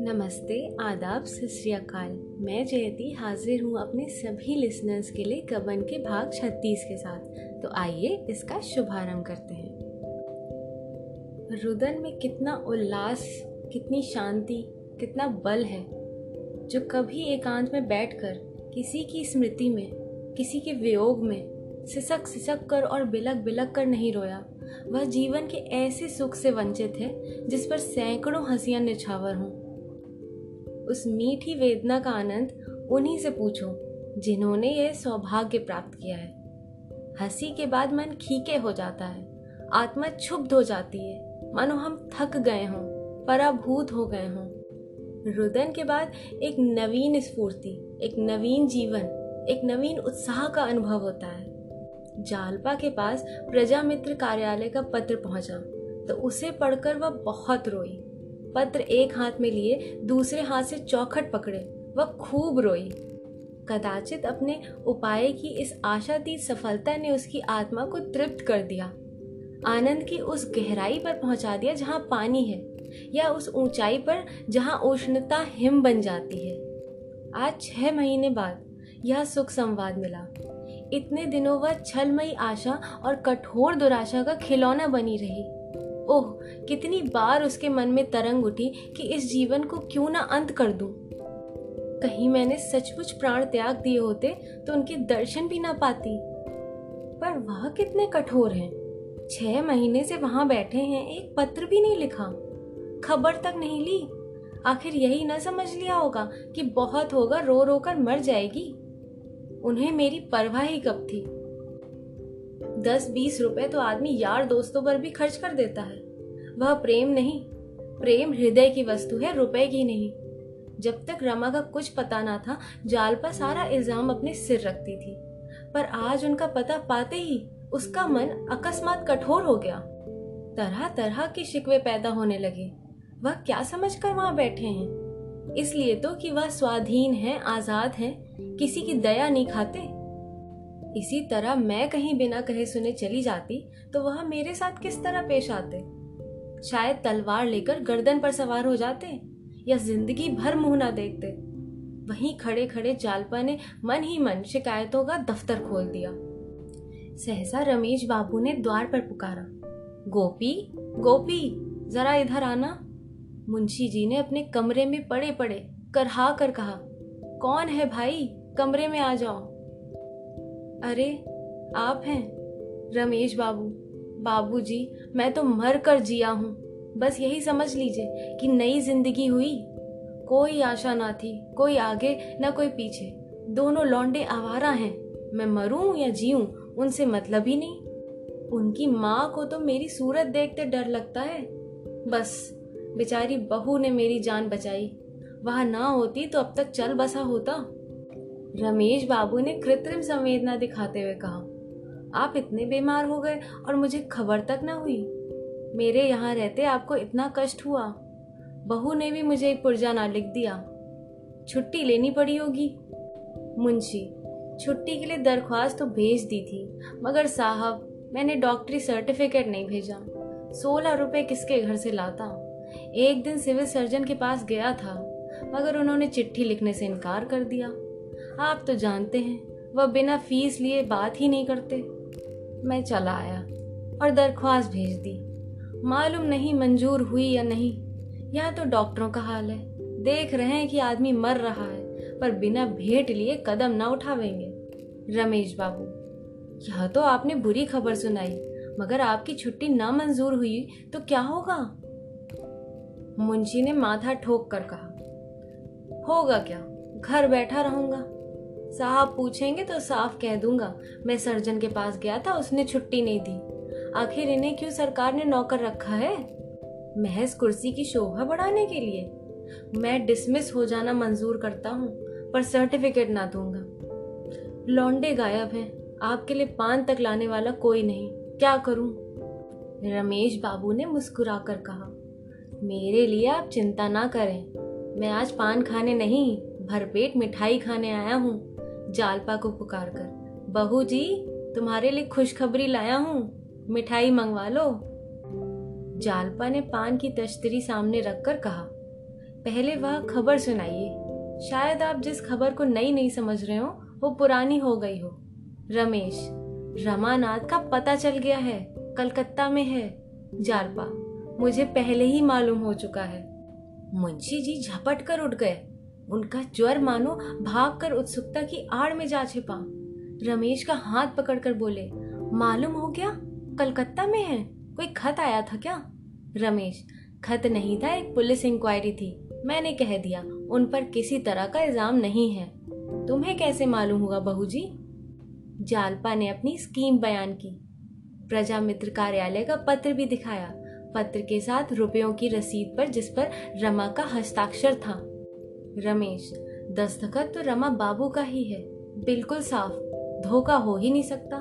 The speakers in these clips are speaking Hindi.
नमस्ते, आदाब सत मैं जयती हाजिर हूँ अपने सभी लिसनर्स के लिए कबन के भाग 36 के साथ। तो आइए इसका शुभारंभ करते हैं। रुदन में कितना उल्लास, कितनी शांति, कितना बल है, जो कभी एकांत में बैठकर, किसी की स्मृति में, किसी के वियोग में सिसक सिसक कर और बिलक बिलक कर नहीं रोया। वह जीवन के ऐसे सुख से वंचित है, जिस पर सैकड़ों हंसियाँ निछावर हों। उस मीठी वेदना का आनंद उन्हीं से पूछो, जिन्होंने यह सौभाग्य प्राप्त किया है। हँसी के बाद मन खीके हो जाता है, आत्मा क्षुब्ध हो जाती है। मानो हम थक गए हों, पराभूत हो गए हों। रुदन के बाद एक नवीन स्फूर्ति, एक नवीन जीवन, एक नवीन उत्साह का अनुभव होता है। जालपा के पास प्रजा मित्र कार्यालय का पत्र पहुँचा। तो उसे पढ़कर वह बहुत रोई। पत्र एक हाथ में लिए, दूसरे हाथ से चौखट पकड़े। वह खूब रोई। कदाचित अपने उपाय की इस आशातीत सफलता ने उसकी आत्मा को तृप्त कर दिया। आनंद की उस गहराई पर पहुँचा दिया जहाँ पानी है, या उस ऊंचाई पर जहाँ उष्णता हिम बन जाती है। आज छह महीने बाद यह सुख संवाद मिला। इतने दिनों वह छलमयी आशा और कठोर दुराशा का खिलौना बनी रही। ओह, कितनी बार उसके मन में तरंग उठी कि इस जीवन को क्यों ना अंत कर दूँ। कहीं मैंने सचमुच प्राण त्याग दिए होते तो उनके दर्शन भी ना पाती। पर वह कितने कठोर हैं। छह महीने से वहाँ बैठे हैं, एक पत्र भी नहीं लिखा। खबर तक नहीं ली। आखिर यही ना समझ लिया होगा कि बहुत होगा रो रो कर मर जाएगी। उन्हें मेरी परवाह ही कब थी? दस बीस रुपए तो आदमी यार दोस्तों पर भी खर्च कर देता है। वह प्रेम नहीं, प्रेम हृदय की वस्तु है, रुपए की नहीं। जब तक रमा का कुछ पता ना था, जाल पर सारा इल्ज़ाम अपने सिर रखती थी। पर आज उनका पता पाते ही उसका मन अकस्मात कठोर हो गया। तरह तरह के शिकवे पैदा होने लगे। वह क्या समझकर वहाँ बैठे हैं? इसलिए तो कि वह स्वाधीन है, आज़ाद है किसी की दया नहीं खाते। इसी तरह मैं कहीं बिना कहे सुने चली जाती तो वह मेरे साथ किस तरह पेश आते? शायद तलवार लेकर गर्दन पर सवार हो जाते, या ज़िंदगी भर मुँह ना देखते। वहीं खड़े खड़े जालपा ने मन ही मन शिकायतों का दफ्तर खोल दिया। सहसा रमेश बाबू ने द्वार पर पुकारा। गोपी गोपी, जरा इधर आना। मुंशी जी ने अपने कमरे में पड़े पड़े करहा कर कहा। कौन है भाई? कमरे में आ जाओ। अरे, आप हैं? रमेश बाबू। बाबूजी, मैं तो मर कर जिया हूँ। बस यही समझ लीजिए कि नई ज़िंदगी हुई। कोई आशा ना थी, कोई आगे, ना कोई पीछे। दोनों लौंडे आवारा हैं। मैं मरूं या जीऊं, उनसे मतलब ही नहीं। उनकी माँ को तो मेरी सूरत देखते डर लगता है। बस, बेचारी बहू ने मेरी जान बचाई। वह ना होती तो अब तक चल बसा होता। रमेश बाबू ने कृत्रिम संवेदना दिखाते हुए कहा, आप इतने बीमार हो गए और मुझे खबर तक ना हुई। मेरे यहाँ रहते आपको इतना कष्ट हुआ। बहू ने भी मुझे एक पुरजाना लिख दिया। छुट्टी लेनी पड़ी होगी। मुंशी, छुट्टी के लिए दरख्वास्त तो भेज दी थी, मगर साहब, मैंने डॉक्टरी सर्टिफिकेट नहीं भेजा। सोलह रुपए किसके घर से लाता? एक दिन सिविल सर्जन के पास गया था। मगर उन्होंने चिट्ठी लिखने से इनकार कर दिया। आप तो जानते हैं, वह बिना फ़ीस लिए बात ही नहीं करते। मैं चला आया और दरख्वास्त भेज दी। मालूम नहीं मंजूर हुई या नहीं। यह तो डॉक्टरों का हाल है। देख रहे हैं कि आदमी मर रहा है, पर बिना भेंट लिए कदम ना उठावेंगे। रमेश बाबू, यह तो आपने बुरी खबर सुनाई, मगर आपकी छुट्टी ना मंजूर हुई तो क्या होगा? मुंशी ने माथा ठोक कर कहा होगा क्या? घर बैठा रहूँगा। साहब पूछेंगे तो साफ़ कह दूँगा, मैं सर्जन के पास गया था, उसने छुट्टी नहीं दी। आखिर इन्हें क्यों सरकार ने नौकर रखा है? महज कुर्सी की शोभा बढ़ाने के लिए। मैं डिसमिस हो जाना मंजूर करता हूँ, पर सर्टिफिकेट ना दूँगा। लौंडे गायब हैं, आपके लिए पान तक लाने वाला कोई नहीं, क्या करूँ? रमेश बाबू ने मुस्कुराकर कहा, मेरे लिए आप चिंता ना करें। मैं आज पान खाने नहीं, भरपेट मिठाई खाने आया हूँ, जालपा को पुकार कर। बहू जी, तुम्हारे लिए खुशखबरी लाया हूँ, मिठाई मंगवा लो। जालपा ने पान की तश्तरी सामने रखकर कहा, पहले वह खबर सुनाइए। शायद आप जिस खबर को नई नहीं समझ रहे हो, वो पुरानी हो गई हो। रमेश, रमानाथ का पता चल गया है, कलकत्ता में है। जालपा, मुझे पहले ही मालूम हो चुका है। मुंशी जी झपट कर उठ गए। उनका ज्वर मानो भागकर उत्सुकता की आड़ में जा छिपा। रमेश का हाथ पकड़कर बोले, मालूम हो गया कलकत्ता में है। कोई खत आया था क्या? रमेश, खत नहीं था, एक पुलिस इंक्वायरी थी। मैंने कह दिया, उन पर किसी तरह का इल्ज़ाम नहीं है। तुम्हें कैसे मालूम हुआ बहू जी? जालपा ने अपनी स्कीम बयान की। प्रजा मित्र कार्यालय का पत्र भी दिखाया। पत्र के साथ रुपयों की रसीद पर जिस पर रमा का हस्ताक्षर था। रमेश दस्तखत तो रमा बाबू का ही है। बिल्कुल साफ़, धोखा हो ही नहीं सकता।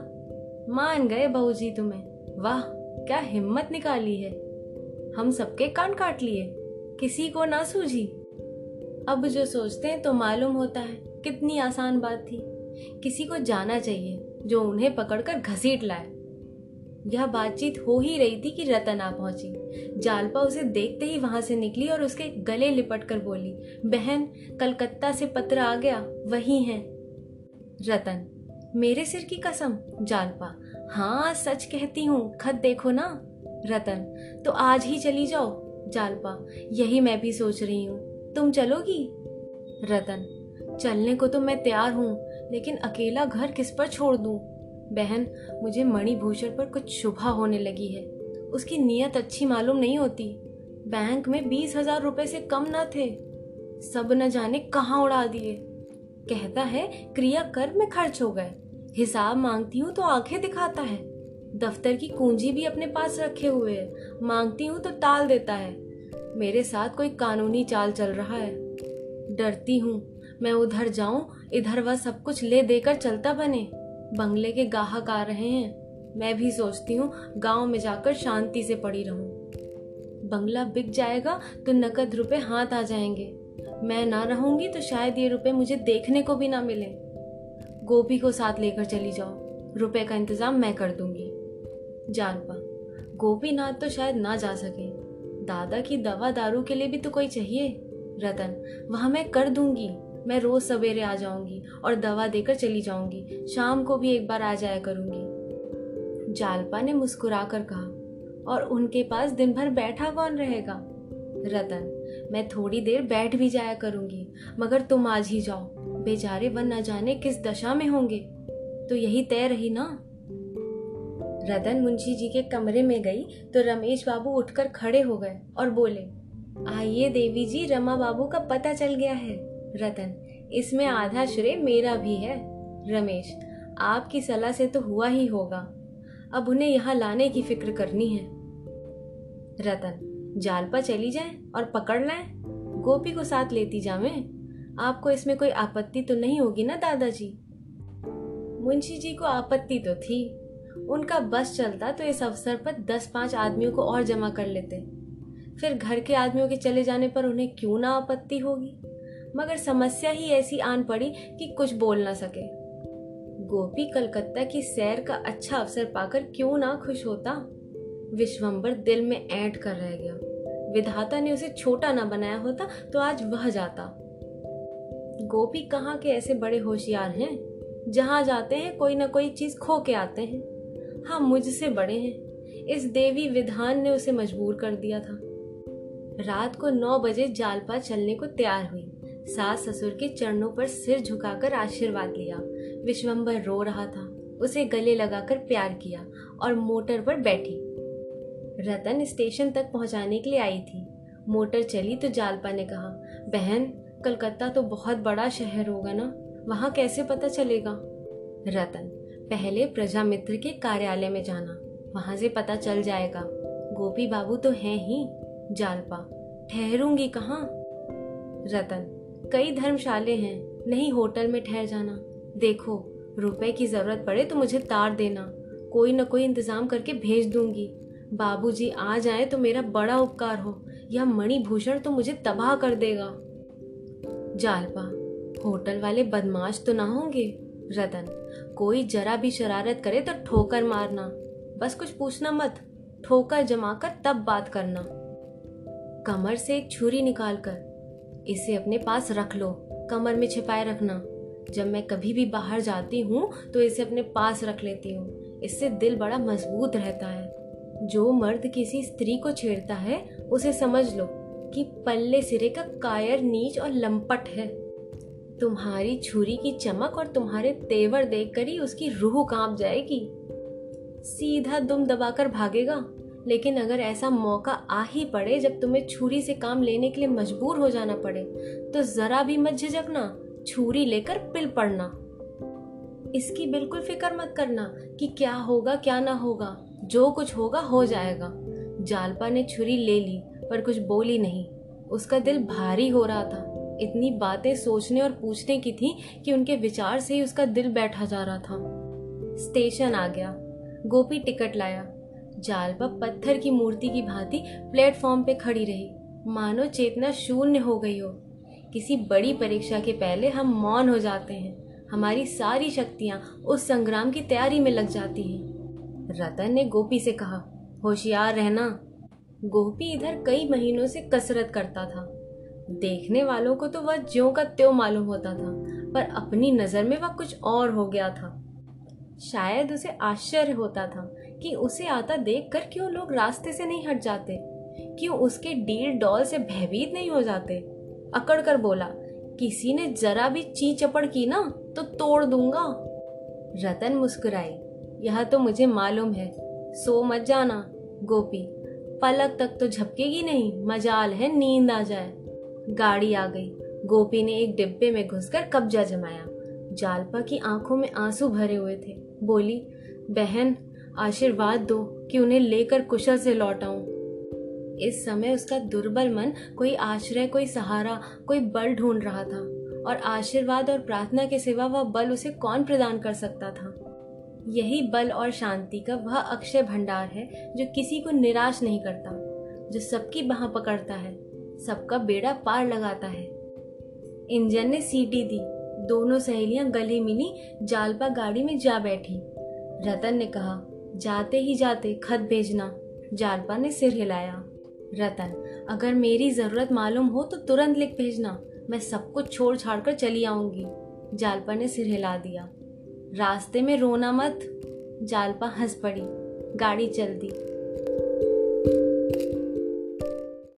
मान गए बहू जी तुम्हें। वाह, क्या हिम्मत निकाली है। हम सबके कान काट लिए। किसी को ना सूझी। अब जो सोचते हैं तो मालूम होता है, कितनी आसान बात थी। किसी को जाना चाहिए, जो उन्हें पकड़कर घसीट लाए। यह बातचीत हो ही रही थी कि रतन आ पहुँची। जालपा उसे देखते ही वहाँ से निकली और उसके गले लिपट कर बोली, बहन, कलकत्ता से पत्र आ गया, वही है। रतन, मेरे सिर की कसम, जालपा। हाँ सच कहती हूँ, खत देखो ना। रतन तो आज ही चली जाओ। जालपा, यही मैं भी सोच रही हूँ। तुम चलोगी? रतन, चलने को तो मैं तैयार हूँ, लेकिन अकेला घर किस पर छोड़ दूँ? बहन, मुझे मणिभूषण पर कुछ शुभा होने लगी है। उसकी नीयत अच्छी मालूम नहीं होती। बैंक में बीस हज़ार रुपए से कम न थे। सब न जाने कहाँ उड़ा दिए। कहता है, क्रिया कर, में खर्च हो गए। हिसाब मांगती हूँ तो आँखें दिखाता है। दफ्तर की कुंजी भी अपने पास रखे हुए है। मांगती हूँ तो टाल देता है। मेरे साथ कोई कानूनी चाल चल रहा है। डरती हूँ। मैं उधर जाऊँ, इधर वह सब कुछ ले देकर चलता बने। बंगले के गाहक आ रहे हैं। मैं भी सोचती हूँ, गाँव में जाकर शांति से पड़ी रहूँ। बंगला बिक जाएगा तो नकद रुपए हाथ आ जाएँगे। मैं ना रहूँगी तो शायद ये रुपए मुझे देखने को भी ना मिले। गोपी को साथ लेकर चली जाओ। रुपए का इंतज़ाम मैं कर दूँगी। जानपा गोपीनाथ तो शायद ना जा सके। दादा की दवा दारू के लिए भी तो कोई चाहिए। रतन, वहाँ मैं कर दूँगी। मैं रोज सवेरे आ जाऊँगी और दवा देकर चली जाऊँगी। शाम को भी एक बार आ जाया करूँगी। जालपा ने मुस्कुरा कर कहा, और उनके पास दिन भर बैठा कौन रहेगा? रतन, मैं थोड़ी देर बैठ भी जाया करूँगी, मगर तुम आज ही जाओ। बेचारे वन न जाने किस दशा में होंगे। तो यही तय रही ना? रतन मुंशी जी के कमरे में गई तो रमेश बाबू उठकर खड़े हो गए और बोले, आइए देवी जी, रमा बाबू का पता चल गया है। रतन, इसमें आधा श्रेय मेरा भी है। रमेश, आपकी सलाह से तो हुआ ही होगा। अब उन्हें यहाँ लाने की फ़िक्र करनी है। रतन, जाल पर चली जाए और पकड़ लाए। गोपी को साथ लेती जावे? आपको इसमें कोई आपत्ति तो नहीं होगी ना, दादाजी? मुंशी जी को आपत्ति तो थी। उनका बस चलता तो इस अवसर पर दस पाँच आदमियों को और जमा कर लेते। फिर घर के आदमियों के चले जाने पर उन्हें क्यों ना आपत्ति होगी? मगर समस्या ही ऐसी आन पड़ी कि कुछ बोल ना सके। गोपी कलकत्ता की सैर का अच्छा अवसर पाकर क्यों ना खुश होता? विश्वम्बर दिल में ऐंठ कर रह गया। विधाता ने उसे छोटा ना बनाया होता तो आज वह जाता। गोपी कहाँ के ऐसे बड़े होशियार हैं? जहाँ जाते हैं, कोई ना कोई चीज़ खो के आते हैं। हाँ मुझसे बड़े हैं। इस देवी विधान ने उसे मजबूर कर दिया था। रात को नौ बजे जालपा चलने को तैयार हुई। सास ससुर के चरणों पर सिर झुकाकर आशीर्वाद लिया। विश्वम्बर रो रहा था। उसे गले लगाकर प्यार किया और मोटर पर बैठी। रतन स्टेशन तक पहुँचाने के लिए आई थी। मोटर चली तो जालपा ने कहा, बहन, कलकत्ता तो बहुत बड़ा शहर होगा ना? वहाँ कैसे पता चलेगा? रतन पहले प्रजा मित्र के कार्यालय में जाना। वहाँ से पता चल जाएगा। गोपी बाबू तो हैं ही। जालपा, ठहरूँगी कहाँ? रतन कई धर्मशाले हैं, नहीं होटल में ठहर जाना। देखो, रुपए की ज़रूरत पड़े तो मुझे तार देना। कोई न कोई इंतज़ाम करके भेज दूँगी। बाबूजी आ जाए तो मेरा बड़ा उपकार हो यह मणिभूषण तो मुझे तबाह कर देगा। जालपा, होटल वाले बदमाश तो ना होंगे। रतन, कोई जरा भी शरारत करे तो ठोकर मारना। बस कुछ पूछना मत, ठोकर जमाकर तब बात करना। कमर से एक छुरी निकालकर इसे अपने पास रख लो, कमर में छिपाए रखना। जब मैं कभी भी बाहर जाती हूँ तो इसे अपने पास रख लेती हूँ। इससे दिल बड़ा मज़बूत रहता है। जो मर्द किसी स्त्री को छेड़ता है, उसे समझ लो कि पल्ले सिरे का कायर नीच और लंपट है। तुम्हारी छुरी की चमक और तुम्हारे तेवर देखकर ही उसकी रूह काँप जाएगी। सीधा दुम दबाकर भागेगा। लेकिन अगर ऐसा मौका आ ही पड़े जब तुम्हें छुरी से काम लेने के लिए मजबूर हो जाना पड़े तो जरा भी मत झिझकना, छुरी लेकर पिल पड़ना। इसकी बिल्कुल फ़िक्र मत करना कि क्या होगा, क्या ना होगा, जो कुछ होगा हो जाएगा। जालपा ने छुरी ले ली, पर कुछ बोली नहीं। उसका दिल भारी हो रहा था। इतनी बातें सोचने और पूछने की थी कि उनके विचार से ही उसका दिल बैठा जा रहा था। स्टेशन आ गया। गोपी टिकट लाया। जालपा पत्थर की मूर्ति की भांति प्लेटफॉर्म पे खड़ी रही। मानो चेतना शून्य हो गई हो। किसी बड़ी परीक्षा के पहले हम मौन हो जाते हैं। हमारी सारी शक्तियाँ उस संग्राम की तैयारी में लग जाती हैं। रतन ने गोपी से कहा, होशियार रहना। गोपी इधर कई महीनों से कसरत करता था। देखने वालों को तो वह ज्यो का त्यों मालूम होता था, पर अपनी नज़र में वह कुछ और हो गया था। शायद उसे आश्चर्य होता था कि उसे आता देखकर क्यों लोग रास्ते से नहीं हट जाते? क्यों उसके डील डॉल से भयभीत नहीं हो जाते? अकड़ कर बोला, किसी ने जरा भी ची चपड़ की ना तो तोड़ दूँगा। रतन मुस्कुराई, यह तो मुझे मालूम है। सो मत जाना, गोपी। पलक तक तो झपकेगी नहीं, मजाल है, नींद आ जाए। गाड़ी आ गई। गोपी ने एक डिब्बे में घुसकर कब्जा जमाया। जालपा की आँखों में आँसू भरे हुए थे। बोली, बहन आशीर्वाद दो कि उन्हें लेकर कुशल से लौट आऊँ। इस समय उसका दुर्बल मन, कोई आश्रय, कोई सहारा, कोई बल ढूंढ रहा था। और आशीर्वाद और प्रार्थना के सिवा वह बल उसे कौन प्रदान कर सकता था? यही बल और शांति का वह अक्षय भंडार है, जो किसी को निराश नहीं करता, जो सबकी बाह पकड़ता है, सबका बेड़ा पार लगाता है। इंजन ने सीटी दी, दोनों सहेलियाँ गली मिली, जालपा गाड़ी में जा बैठी। रतन ने कहा जाते ही जाते खत भेजना जालपा ने सिर हिलाया। रतन, अगर मेरी ज़रूरत मालूम हो तो तुरंत लिख भेजना, मैं सब कुछ छोड़ छाड़ कर चली आऊँगी। जालपा ने सिर हिला दिया। रास्ते में रोना मत। जालपा हंस पड़ी। गाड़ी चल दी।